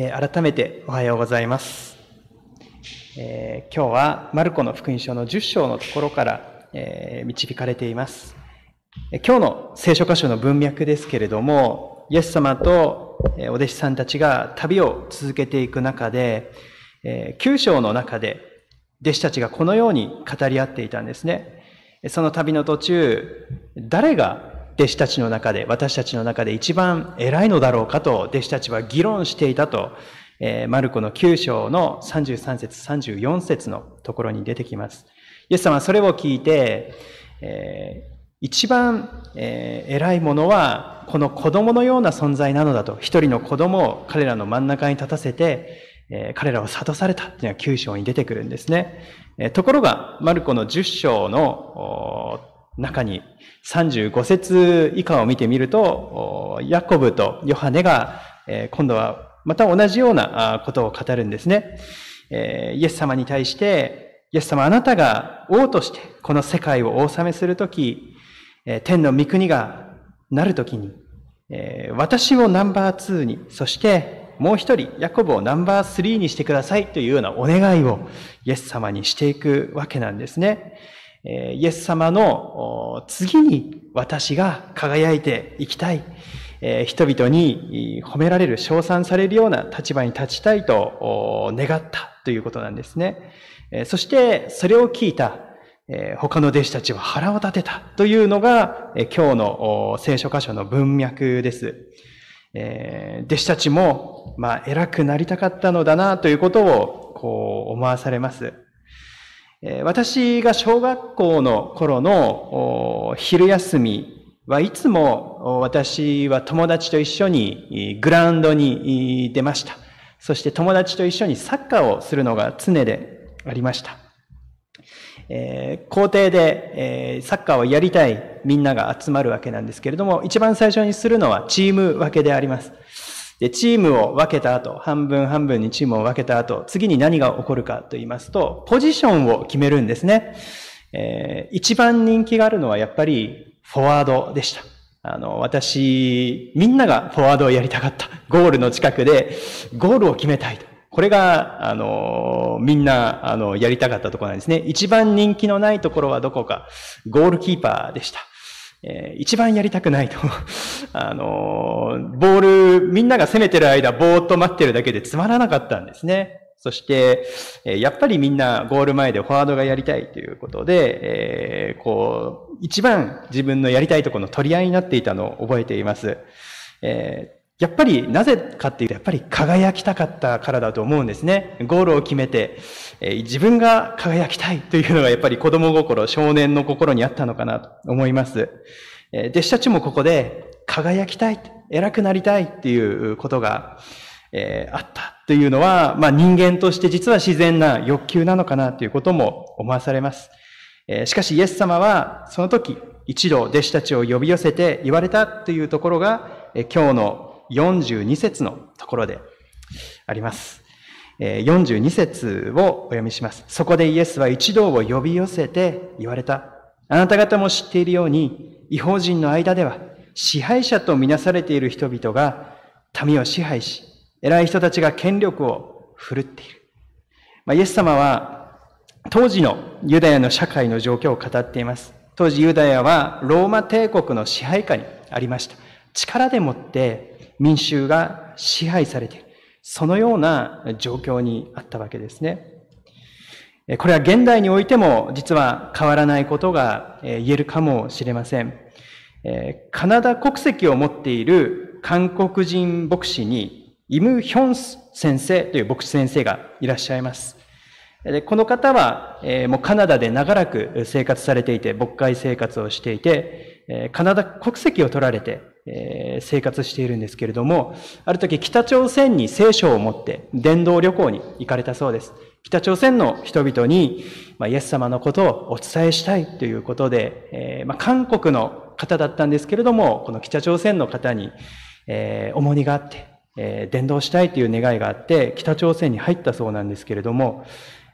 え、改めておはようございます、えー、今日はマルコの福音書の10章のところから、えー、導かれています、今日の聖書箇所の文脈ですけれどもイエス様とお弟子さんたちが旅を続けていく中で、え9章の中で弟子たちがこのように語り合っていたんですね。その旅の途中誰が弟子たちの中で、私たちの中で一番偉いのだろうかと弟子たちは議論していたと、えー、マルコの9章の33節、34節のところに出てきます。イエス様はそれを聞いて、えー、一番、えー、偉いものは、この子供のような存在なのだと、一人の子供を彼らの真ん中に立たせて、えー、彼らを諭されたっていうのは9章に出てくるんですね。えー、ところが、マルコの10章の中に35節以下を見てみると、ヤコブとヨハネが、今度はまた同じようなことを語るんですね。イエス様に対して、イエス様あなたが王としてこの世界をお治めするとき、天の御国がなるときに、私をナンバー2に、そしてもう一人、ヤコブをナンバー3にしてくださいというようなお願いをイエス様にしていくわけなんですね。イエス様の次に私が輝いていきたい。人々に褒められる、称賛されるような立場に立ちたいと願ったということなんですね。そしてそれを聞いた他の弟子たちは腹を立てたというのが今日の聖書箇所の文脈です。弟子たちも、ま、偉くなりたかったのだなということをこう思わされます。私が小学校の頃の昼休みはいつも私は友達と一緒にグラウンドに出ました。そして友達と一緒にサッカーをするのが常でありました。えー、校庭で、えー、サッカーをやりたいみんなが集まるわけなんですけれども、一番最初にするのはチーム分けであります。で、チームを分けた後、半分半分にチームを分けた後、次に何が起こるかと言いますと、ポジションを決めるんですね。えー、一番人気があるのはやっぱりフォワードでした。あの、私、みんながフォワードをやりたかった。ゴールの近くでゴールを決めたいと。これが、あの、みんな、あの、やりたかったところなんですね。一番人気のないところはどこか、ゴールキーパーでした。えー、一番やりたくないと。あの、ボール、みんなが攻めてる間、ぼーっと待ってるだけでつまらなかったんですね。そして、えー、やっぱりみんなゴール前でフォワードがやりたいということで、えー、こう、一番自分のやりたいところの取り合いになっていたのを覚えています。えやっぱりなぜかっていうと、やっぱり輝きたかったからだと思うんですね。ゴールを決めて、え、自分が輝きたいというのがやっぱり子供心、少年の心にあったのかなと思います。え、弟子たちもここで輝きたい、偉くなりたいっていうことが、え、あったというのは、まあ人間として実は自然な欲求なのかなということも思わされます。え、しかしイエス様はその時一度弟子たちを呼び寄せて言われたというところが、今日の42節のところであります。42節をお読みします。そこでイエスは一同を呼び寄せて言われた。あなた方も知っているように、違法人の間では支配者とみなされている人々が民を支配し、偉い人たちが権力を振るっている。まあ、イエス様は当時のユダヤの社会の状況を語っています。当時ユダヤはローマ帝国の支配下にありました。力でもって民衆が支配されている。そのような状況にあったわけですね。これは現代においても実は変わらないことが言えるかもしれません。カナダ国籍を持っている韓国人牧師にイム・ヒョンス先生という牧師先生がいらっしゃいます。この方は、もうカナダで長らく生活されていて、牧会生活をしていて、カナダ国籍を取られて、え生活しているんですけれども、ある時北朝鮮に聖書を持って伝道旅行に行かれたそうです。北朝鮮の人々に、ま、イエス様のことをお伝えしたいということで、え、ま、韓国の方だったんですけれども、この北朝鮮の方に、えー、重荷があって、え、伝道したいという願いがあって、北朝鮮に入ったそうなんですけれども、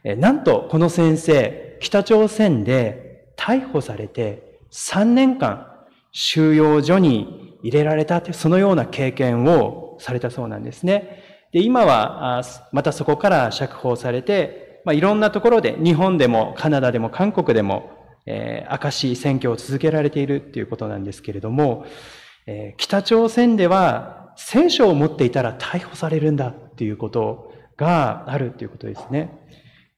え、なんとこの先生、北朝鮮で逮捕されて3年間収容所に入れられたという、そのような経験をされたそうなんですね。で、今は、またそこから釈放されて、まあ、いろんなところで、日本でもカナダでも韓国でも、えー、明石選挙を続けられているっていうことなんですけれども、えー、北朝鮮では聖書を持っていたら逮捕されるんだっていうことがあるっていうことですね。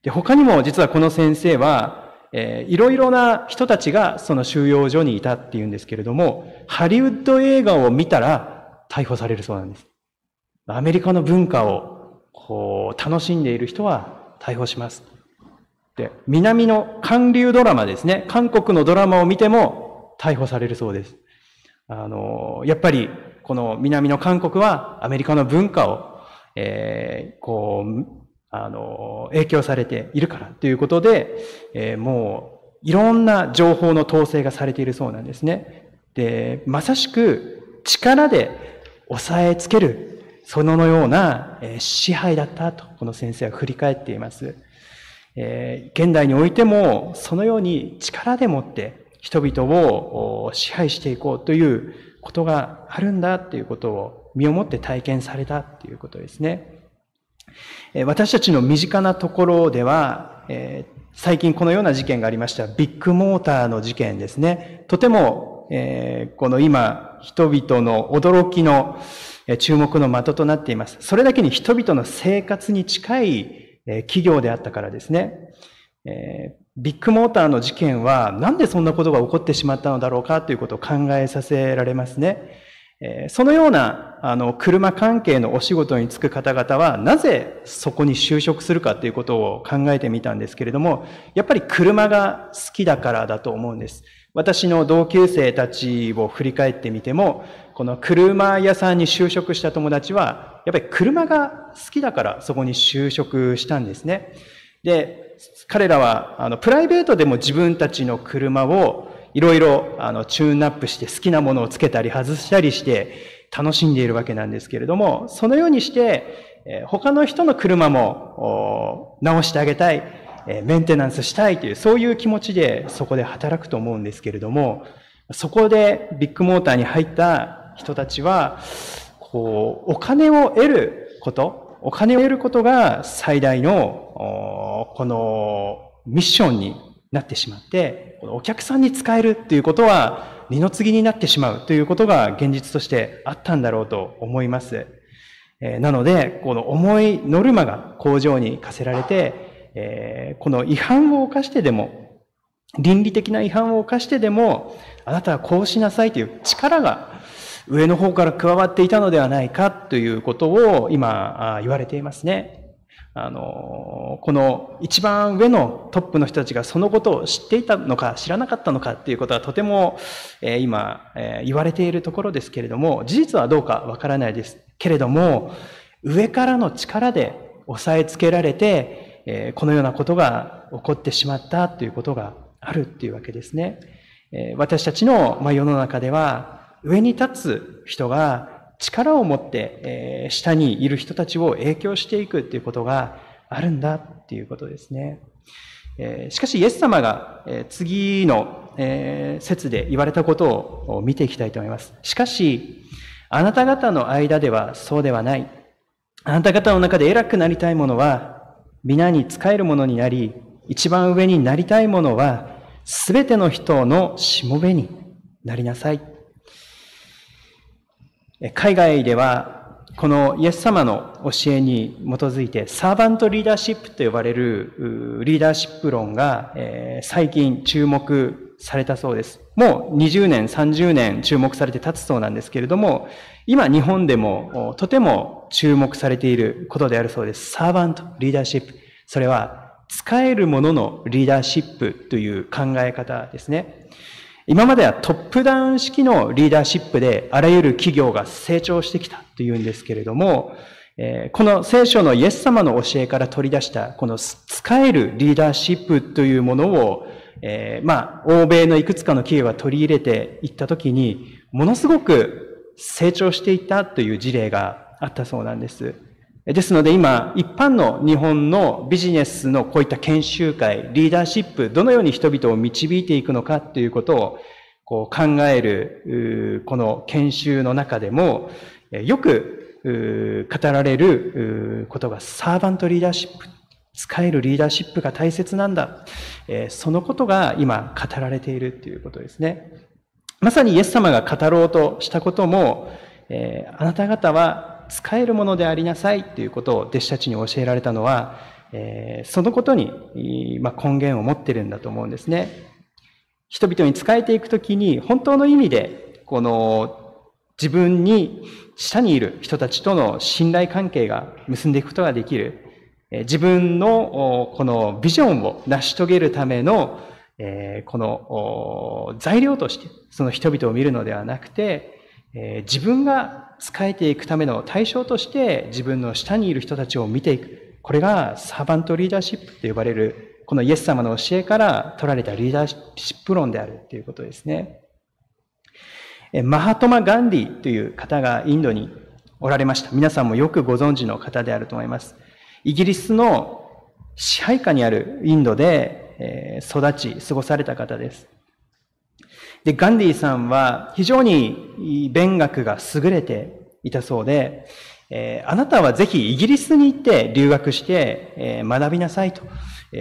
で、他にも実はこの先生は、えー、いろいろな人たちがその収容所にいたっていうんですけれども、ハリウッド映画を見たら逮捕されるそうなんです。アメリカの文化をこう楽しんでいる人は逮捕します。で、南の韓流ドラマですね。韓国のドラマを見ても逮捕されるそうです。あの、やっぱりこの南の韓国はアメリカの文化を、えー、こう、あの、影響されているからということで、えー、もういろんな情報の統制がされているそうなんですね。で、まさしく力で抑えつけるそのような支配だったと、この先生は振り返っています。え現代においても、そのように力でもって人々を支配していこうということがあるんだということを身をもって体験されたということですね。私たちの身近なところでは、最近このような事件がありました。ビッグモーターの事件ですね。とても、この今、人々の驚きの注目の的となっています。それだけに人々の生活に近い企業であったからですね。ビッグモーターの事件はなんでそんなことが起こってしまったのだろうかということを考えさせられますね。そのような、あの、車関係のお仕事に就く方々は、なぜそこに就職するかということを考えてみたんですけれども、やっぱり車が好きだからだと思うんです。私の同級生たちを振り返ってみても、この車屋さんに就職した友達は、やっぱり車が好きだからそこに就職したんですね。で、彼らは、あの、プライベートでも自分たちの車をいろいろ、あの、チューンアップして好きなものをつけたり外したりして楽しんでいるわけなんですけれども、そのようにして、他の人の車も直してあげたい、メンテナンスしたいという、そういう気持ちでそこで働くと思うんですけれども、そこでビッグモーターに入った人たちは、こう、お金を得ること、お金を得ることが最大の、このミッションになってしまって、お客さんに使えるっていうことは二の次になってしまうということが現実としてあったんだろうと思います。なので、この重いノルマが工場に課せられて、この違反を犯してでも、倫理的な違反を犯してでも、あなたはこうしなさいという力が上の方から加わっていたのではないかということを今言われていますね。あの、この一番上のトップの人たちがそのことを知っていたのか知らなかったのかっていうことはとても、え今、え言われているところですけれども、事実はどうかわからないです。けれども、上からの力で押さえつけられて、えこのようなことが起こってしまったということがあるっていうわけですね。え私たちの、ま世の中では、上に立つ人が力を持って、え下にいる人たちを影響していくっていうことがあるんだっていうことですね。えしかし、イエス様が、え次の、え説で言われたことを見ていきたいと思います。しかし、あなた方の間ではそうではない。あなた方の中で偉くなりたいものは、皆に仕えるものになり、一番上になりたいものは、すべての人のしもべになりなさい。海外では、このイエス様の教えに基づいて、サーバントリーダーシップと呼ばれるリーダーシップ論が最近注目されたそうです。もう20年、30年注目されて立つそうなんですけれども、今日本でもとても注目されていることであるそうです。サーバントリーダーシップ。それは使えるもののリーダーシップという考え方ですね。今まではトップダウン式のリーダーシップであらゆる企業が成長してきたというんですけれども、この聖書のイエス様の教えから取り出したこの使えるリーダーシップというものを、えー、まあ、欧米のいくつかの企業が取り入れていったときに、ものすごく成長していったという事例があったそうなんです。ですので今、一般の日本のビジネスのこういった研修会、リーダーシップ、どのように人々を導いていくのかということをこう考える、この研修の中でも、よく語られることがサーバントリーダーシップ。使えるリーダーシップが大切なんだ。そのことが今語られているということですね。まさにイエス様が語ろうとしたことも、あなた方は使えるものでありなさいということを弟子たちに教えられたのはえ、そのことにま、根源を持ってるんだと思うんですね。人々に仕えていくときに本当の意味で、この自分に下にいる人たちとの信頼関係が結んでいくことができる。自分のこのビジョンを成し遂げるためのこの材料としてその人々を見るのではなくて自分が仕えていくための対象として自分の下にいる人たちを見ていく。これがサーバントリーダーシップと呼ばれるこのイエス様の教えから取られたリーダーシップ論であるということですね。マハトマ・ガンディという方がインドにおられました。皆さんもよくご存知の方であると思います。イギリスの支配下にあるインドで育ち、過ごされた方です。で、ガンディさんは非常に勉学が優れていたそうで、あなたはぜひイギリスに行って留学して学びなさいと、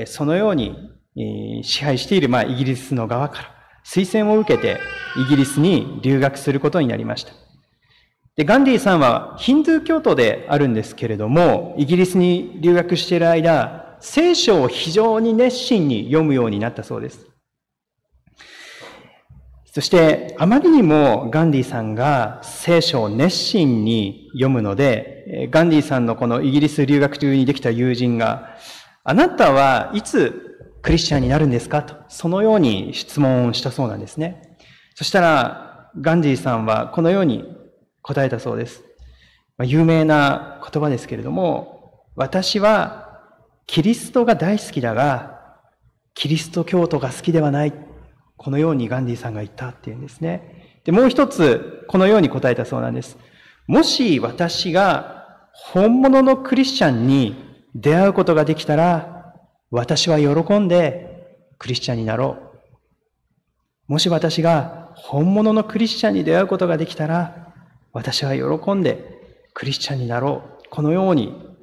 そのようにえ支配している、まあ、イギリスの側から推薦を受けてイギリスに留学することになりました。で、ガンディさんはヒンドゥー教徒であるんですけれども、イギリスに留学している間、聖書を非常に熱心に読むようになったそうです。そして、あまりにもガンディさんが聖書を熱心に読むので、ガンディさんのこのイギリス留学中にできた友人が、あなたはいつクリスチャンになるんですか？と、そのように質問をしたそうなんですね。そしたら、ガンジーさんはこのように答えたそうです。ま有名な言葉ですけれども、私はキリストが大好きだが、キリスト教徒が好きではない。このようにガンディさんが言ったっていうんですね。で、もう一つ、このように答えたそうなんです。もし私が本物のクリスチャンに出会うことができたら、私は喜んでクリスチャンになろう。もし私が本物のクリスチャンに出会うことができたら、私は喜んでクリスチャンになろう。このように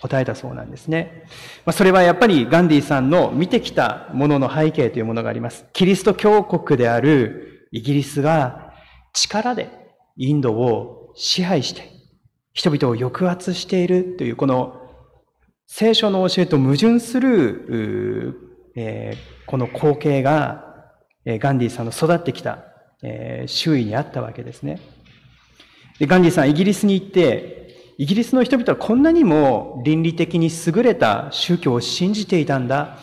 答えたそうなんですね。まあ、それはやっぱりガンディさんの見てきたものの背景というものがあります。キリスト教国であるイギリスが力でインドを支配して人々を抑圧しているというこの聖書の教えと矛盾する、えー、この光景が、え、ガンディさんの育ってきた、えー、周囲にあったわけですね。でガンディさん、イギリスに行って、イギリスの人々はこんなにも倫理的に優れた宗教を信じていたんだ、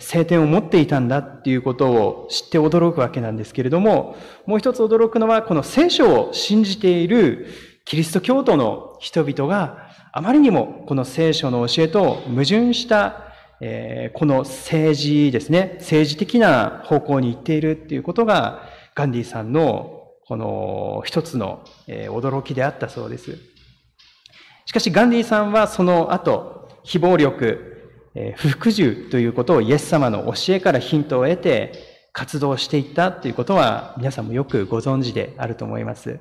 聖典を持っていたんだっていうことを知って驚くわけなんですけれども、もう一つ驚くのは、この聖書を信じているキリスト教徒の人々が、あまりにもこの聖書の教えと矛盾した、え、この政治ですね、政治的な方向に行っているっていうことが、ガンディさんのこの一つの、え、驚きであったそうです。しかしガンディさんはその後、非暴力、えー、不服従ということをイエス様の教えからヒントを得て活動していったということは皆さんもよくご存知であると思います。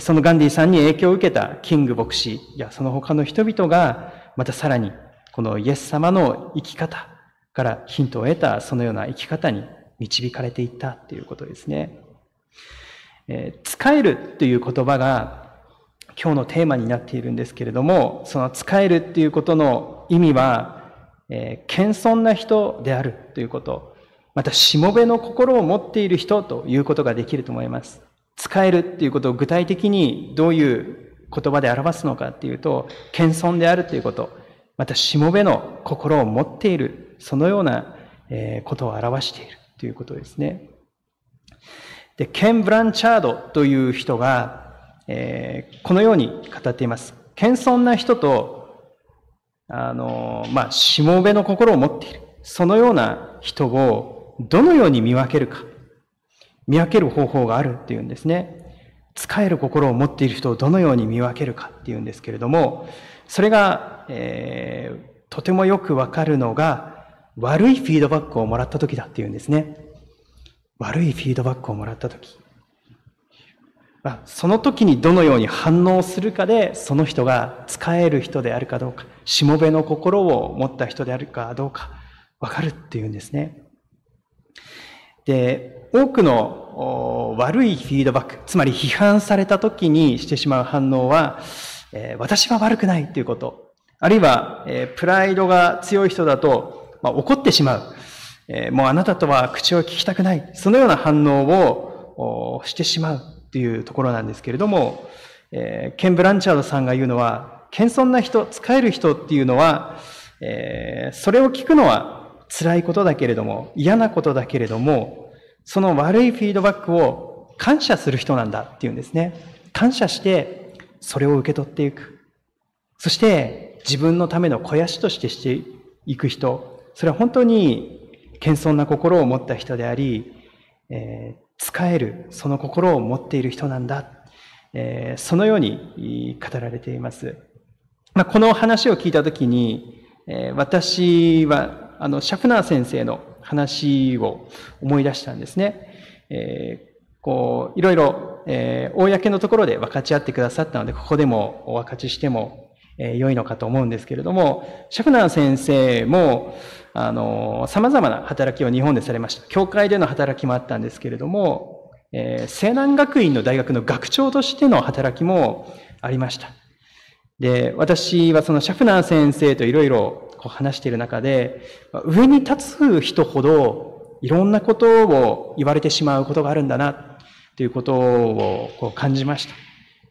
そのガンディさんに影響を受けたキング牧師やその他の人々が、またさらにこのイエス様の生き方からヒントを得たそのような生き方に導かれていったということですね。え、使えるという言葉が今日のテーマになっているんですけれども、その使えるっていうことの意味は、えー、謙遜な人であるということ、またしもべの心を持っている人ということができると思います。使えるっていうことを具体的にどういう言葉で表すのかっていうと、謙遜であるということ、またしもべの心を持っている、そのようなことを表しているということですね。で、ケン・ブランチャードという人が、えー、このように語っています。謙遜な人と、あの、まあ、しもべの心を持っている。そのような人をどのように見分けるか。見分ける方法があるっていうんですね。使える心を持っている人をどのように見分けるかっていうんですけれども、それが、えー、とてもよくわかるのが、悪いフィードバックをもらった時だっていうんですね。悪いフィードバックをもらった時。その時にどのように反応するかで、その人が使える人であるかどうか、しもべの心を持った人であるかどうか、わかるっていうんですね。で、多くの悪いフィードバック、つまり批判された時にしてしまう反応は、えー、私は悪くないということ。あるいは、えー、プライドが強い人だと、まあ、怒ってしまう。えー、もうあなたとは口を聞きたくない。そのような反応をしてしまうというところなんですけれども、えー、ケン・ブランチャードさんが言うのは、謙遜な人、使える人っていうのは、えー、それを聞くのは辛いことだけれども、嫌なことだけれども、その悪いフィードバックを感謝する人なんだっていうんですね。感謝して、それを受け取っていく。そして、自分のための肥やしとしてしていく人。それは本当に謙遜な心を持った人であり、えー、使える、その心を持っている人なんだ。えー、そのように語られています。まあ、この話を聞いたときに、えー、私は、あの、シャフナー先生の話を思い出したんですね。えー、こう、いろいろ、えー、公のところで分かち合ってくださったので、ここでもお分かちしても、え、良いのかと思うんですけれども、シャフナー先生も、あの、様々な働きを日本でされました。教会での働きもあったんですけれども、えー、西南学院の大学の学長としての働きもありました。で、私はそのシャフナー先生といろいろ話している中で、上に立つ人ほどいろんなことを言われてしまうことがあるんだな、ということをこう感じました。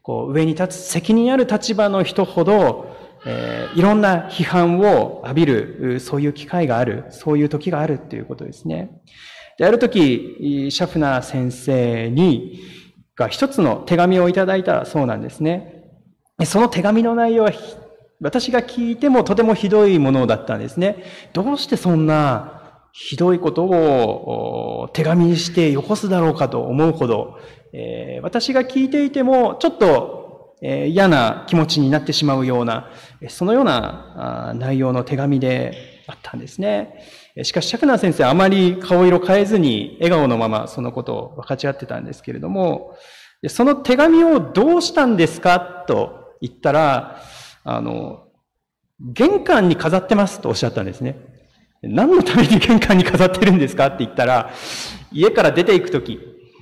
こう上に立つ責任ある立場の人ほど、えー、いろんな批判を浴びる、そういう機会がある、そういう時があるっていうことですね。で、ある時、シャフナー先生に、が一つの手紙をいただいたそうなんですね。その手紙の内容は、私が聞いてもとてもひどいものだったんですね。どうしてそんなひどいことを手紙にしてよこすだろうかと思うほど、えー、私が聞いていてもちょっとえー、嫌な気持ちになってしまうような、そのような内容の手紙であったんですね。しかし、シャクナー先生あまり顔色変えずに笑顔のままそのことを分かち合ってたんですけれども、その手紙をどうしたんですかと言ったら、あの、玄関に飾ってますとおっしゃったんですね。何のために玄関に飾ってるんですか？って言ったら、家から出ていくとき、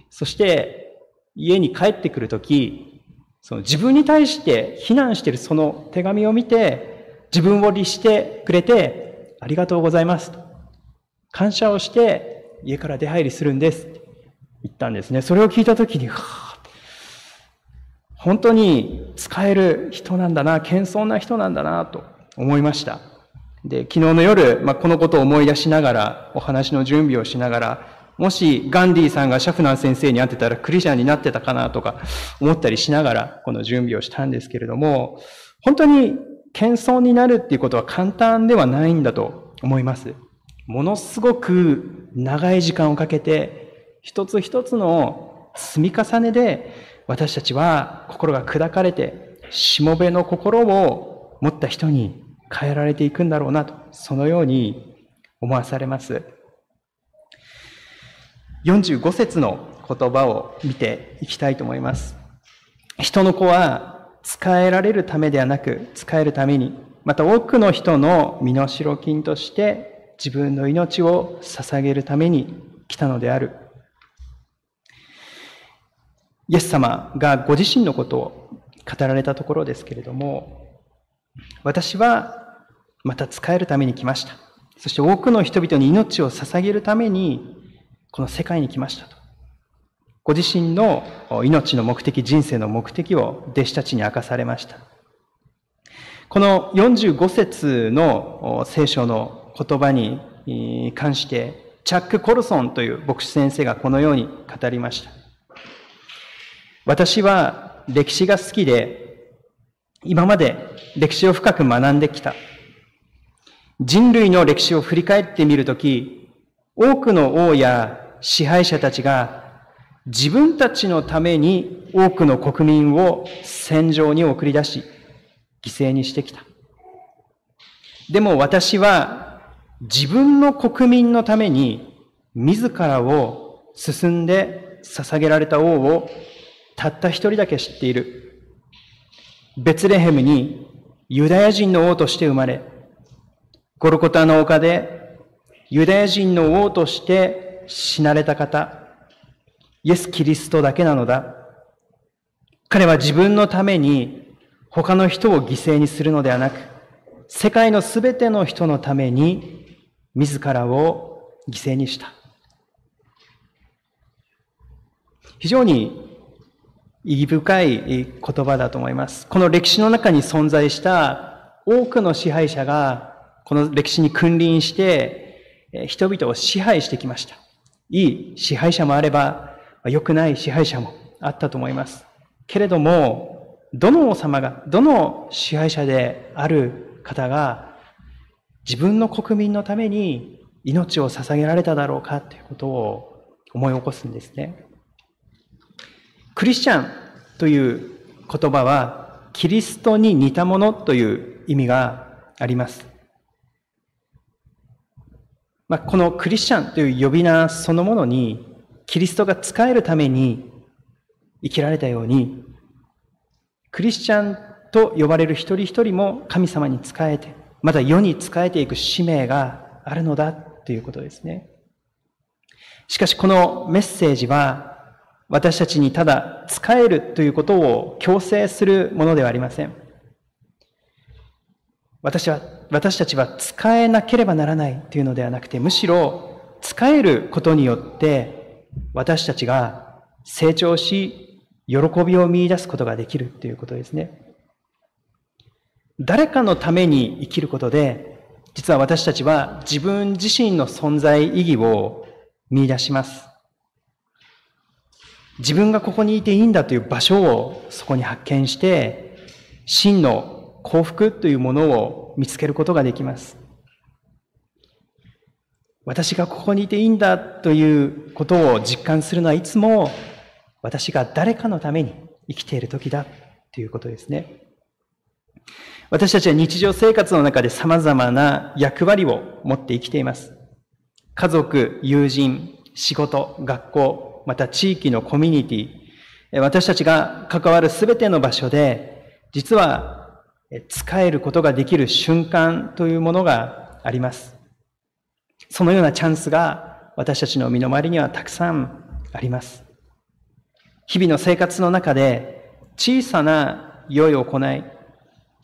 そして家に帰ってくるとき、その自分に対して非難しているその手紙を見て、自分を律してくれて、ありがとうございますと。感謝をして家から出入りするんですって言ったんですね。それを聞いたときに、本当に使える人なんだな、謙遜な人なんだなと思いました。で、昨日の夜、まあ、このことを思い出しながら、お話の準備をしながら、もしガンディーさんがシャフナー先生に会ってたらクリスチャンになってたかなとか思ったりしながらこの準備をしたんですけれども、本当に謙遜になるっていうことは簡単ではないんだと思います。ものすごく長い時間をかけて一つ一つの積み重ねで私たちは心が砕かれてしもべの心を持った人に変えられていくんだろうなと、そのように思わされます。45節の言葉を見ていきたいと思います。人の子は使えられるためではなく、使えるために、また多くの人の身代金として自分の命を捧げるために来たのである。イエス様がご自身のことを語られたところですけれども、私はまた使えるために来ました。そして多くの人々に命を捧げるためにこの世界に来ましたと。ご自身の命の目的、人生の目的を弟子たちに明かされました。この45節の聖書の言葉に関して、チャック・コルソンという牧師先生がこのように語りました。私は歴史が好きで、今まで歴史を深く学んできた。人類の歴史を振り返ってみるとき、多くの王や支配者たちが自分たちのために多くの国民を戦場に送り出し、犠牲にしてきた。でも私は自分の国民のために自らを進んで捧げられた王をたった一人だけ知っている。ベツレヘムにユダヤ人の王として生まれ、ゴルコタの丘でユダヤ人の王として死なれた方、イエス・キリストだけなのだ。彼は自分のために他の人を犠牲にするのではなく、世界のすべての人のために自らを犠牲にした。非常に意義深い言葉だと思います。この歴史の中に存在した多くの支配者がこの歴史に君臨して人々を支配してきました。いい支配者もあれば良くない支配者もあったと思います。けれども、どの王様が、どの支配者である方が自分の国民のために命を捧げられただろうかということを思い起こすんですね。クリスチャンという言葉は、キリストに似たものという意味があります。まあ、このクリスチャンという呼び名そのものに、キリストが使えるために生きられたように、クリスチャンと呼ばれる一人一人も神様に仕えて、また世に仕えていく使命があるのだということですね。しかしこのメッセージは、私たちにただ使えるということを強制するものではありません。私は、私たちは使えなければならないというのではなくて、むしろ使えることによって私たちが成長し、喜びを見出すことができるということですね。誰かのために生きることで、実は私たちは自分自身の存在意義を見出します。自分がここにいていいんだという場所をそこに発見して、真の幸福というものを見つけることができます。私がここにいていいんだということを実感するのはいつも私が誰かのために生きている時だということですね。私たちは日常生活の中で様々な役割を持って生きています。家族、友人、仕事、学校、また地域のコミュニティ、私たちが関わるすべての場所で、実は使えることができる瞬間というものがあります。そのようなチャンスが私たちの身の回りにはたくさんあります。日々の生活の中で小さな良い行い、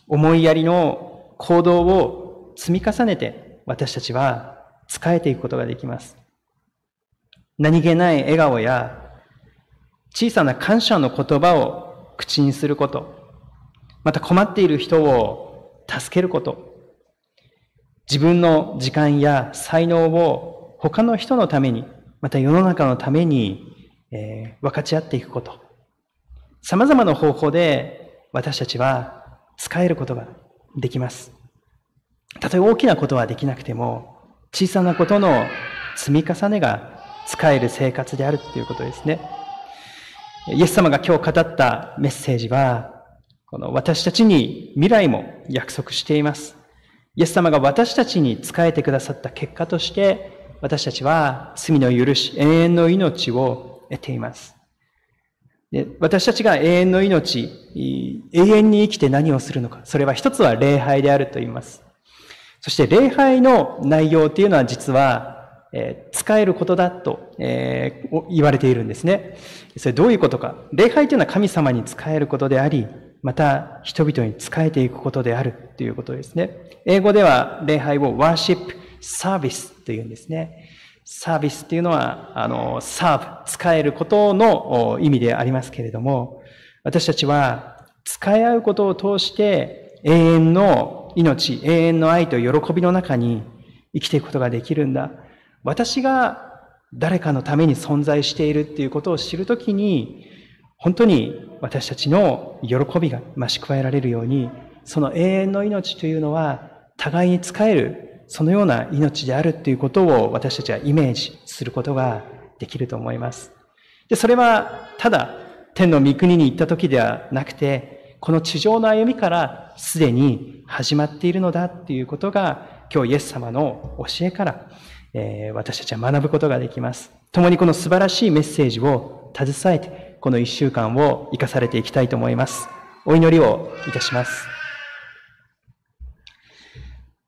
思いやりの行動を積み重ねて私たちは使えていくことができます。何気ない笑顔や小さな感謝の言葉を口にすること、また困っている人を助けること、自分の時間や才能を他の人のために、また世の中のために、えー、分かち合っていくこと。様々な方法で私たちは使えることができます。たとえ大きなことはできなくても、小さなことの積み重ねが使える生活であるということですね。イエス様が今日語ったメッセージは、この私たちに未来も約束しています。イエス様が私たちに仕えてくださった結果として、私たちは罪の許し、永遠の命を得ています。で私たちが永遠の命、永遠に生きて何をするのか。それは一つは礼拝であると言います。そして礼拝の内容というのは実はえー、使えることだと、えー、言われているんですね。それどういうことか。礼拝というのは神様に使えることであり、また人々に使えていくことであるということですね。英語では礼拝を worship service というんですね。サービスっていうのは、あの、サーブ、使えることの意味でありますけれども、私たちは使い合うことを通して永遠の命、永遠の愛と喜びの中に生きていくことができるんだ。私が誰かのために存在しているっていうことを知るときに、本当に私たちの喜びが増し加えられるように、その永遠の命というのは互いに使える、そのような命であるっていうことを私たちはイメージすることができると思います。で、それはただ天の御国に行った時ではなくて、この地上の歩みからすでに始まっているのだっていうことが今日イエス様の教えからえー、私たちは学ぶことができます。共にこの素晴らしいメッセージを携えて、この一週間を生かされていきたいと思います。お祈りをいたします。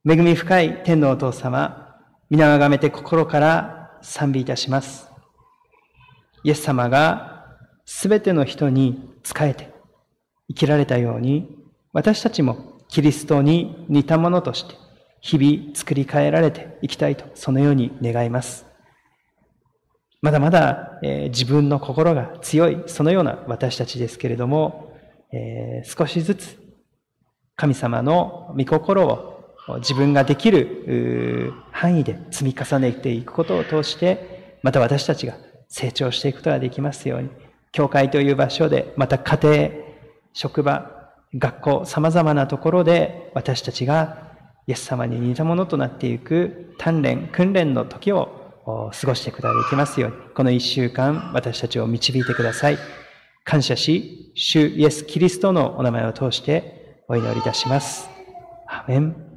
恵み深い天のお父様、皆をがめて心から賛美いたします。イエス様がすべての人に仕えて生きられたように、私たちもキリストに似たものとして日々作り変えられていきたいと、そのように願います。まだまだ、えー、自分の心が強い、そのような私たちですけれども、えー、少しずつ神様の御心を自分ができる範囲で積み重ねていくことを通して、また私たちが成長していくことができますように、教会という場所で、また家庭、職場、学校、様々なところで私たちがイエス様に似たものとなっていく鍛錬、訓練の時を過ごしてくことができますように、この一週間、私たちを導いてください。感謝し、主イエス・キリストのお名前を通してお祈りいたします。アメン。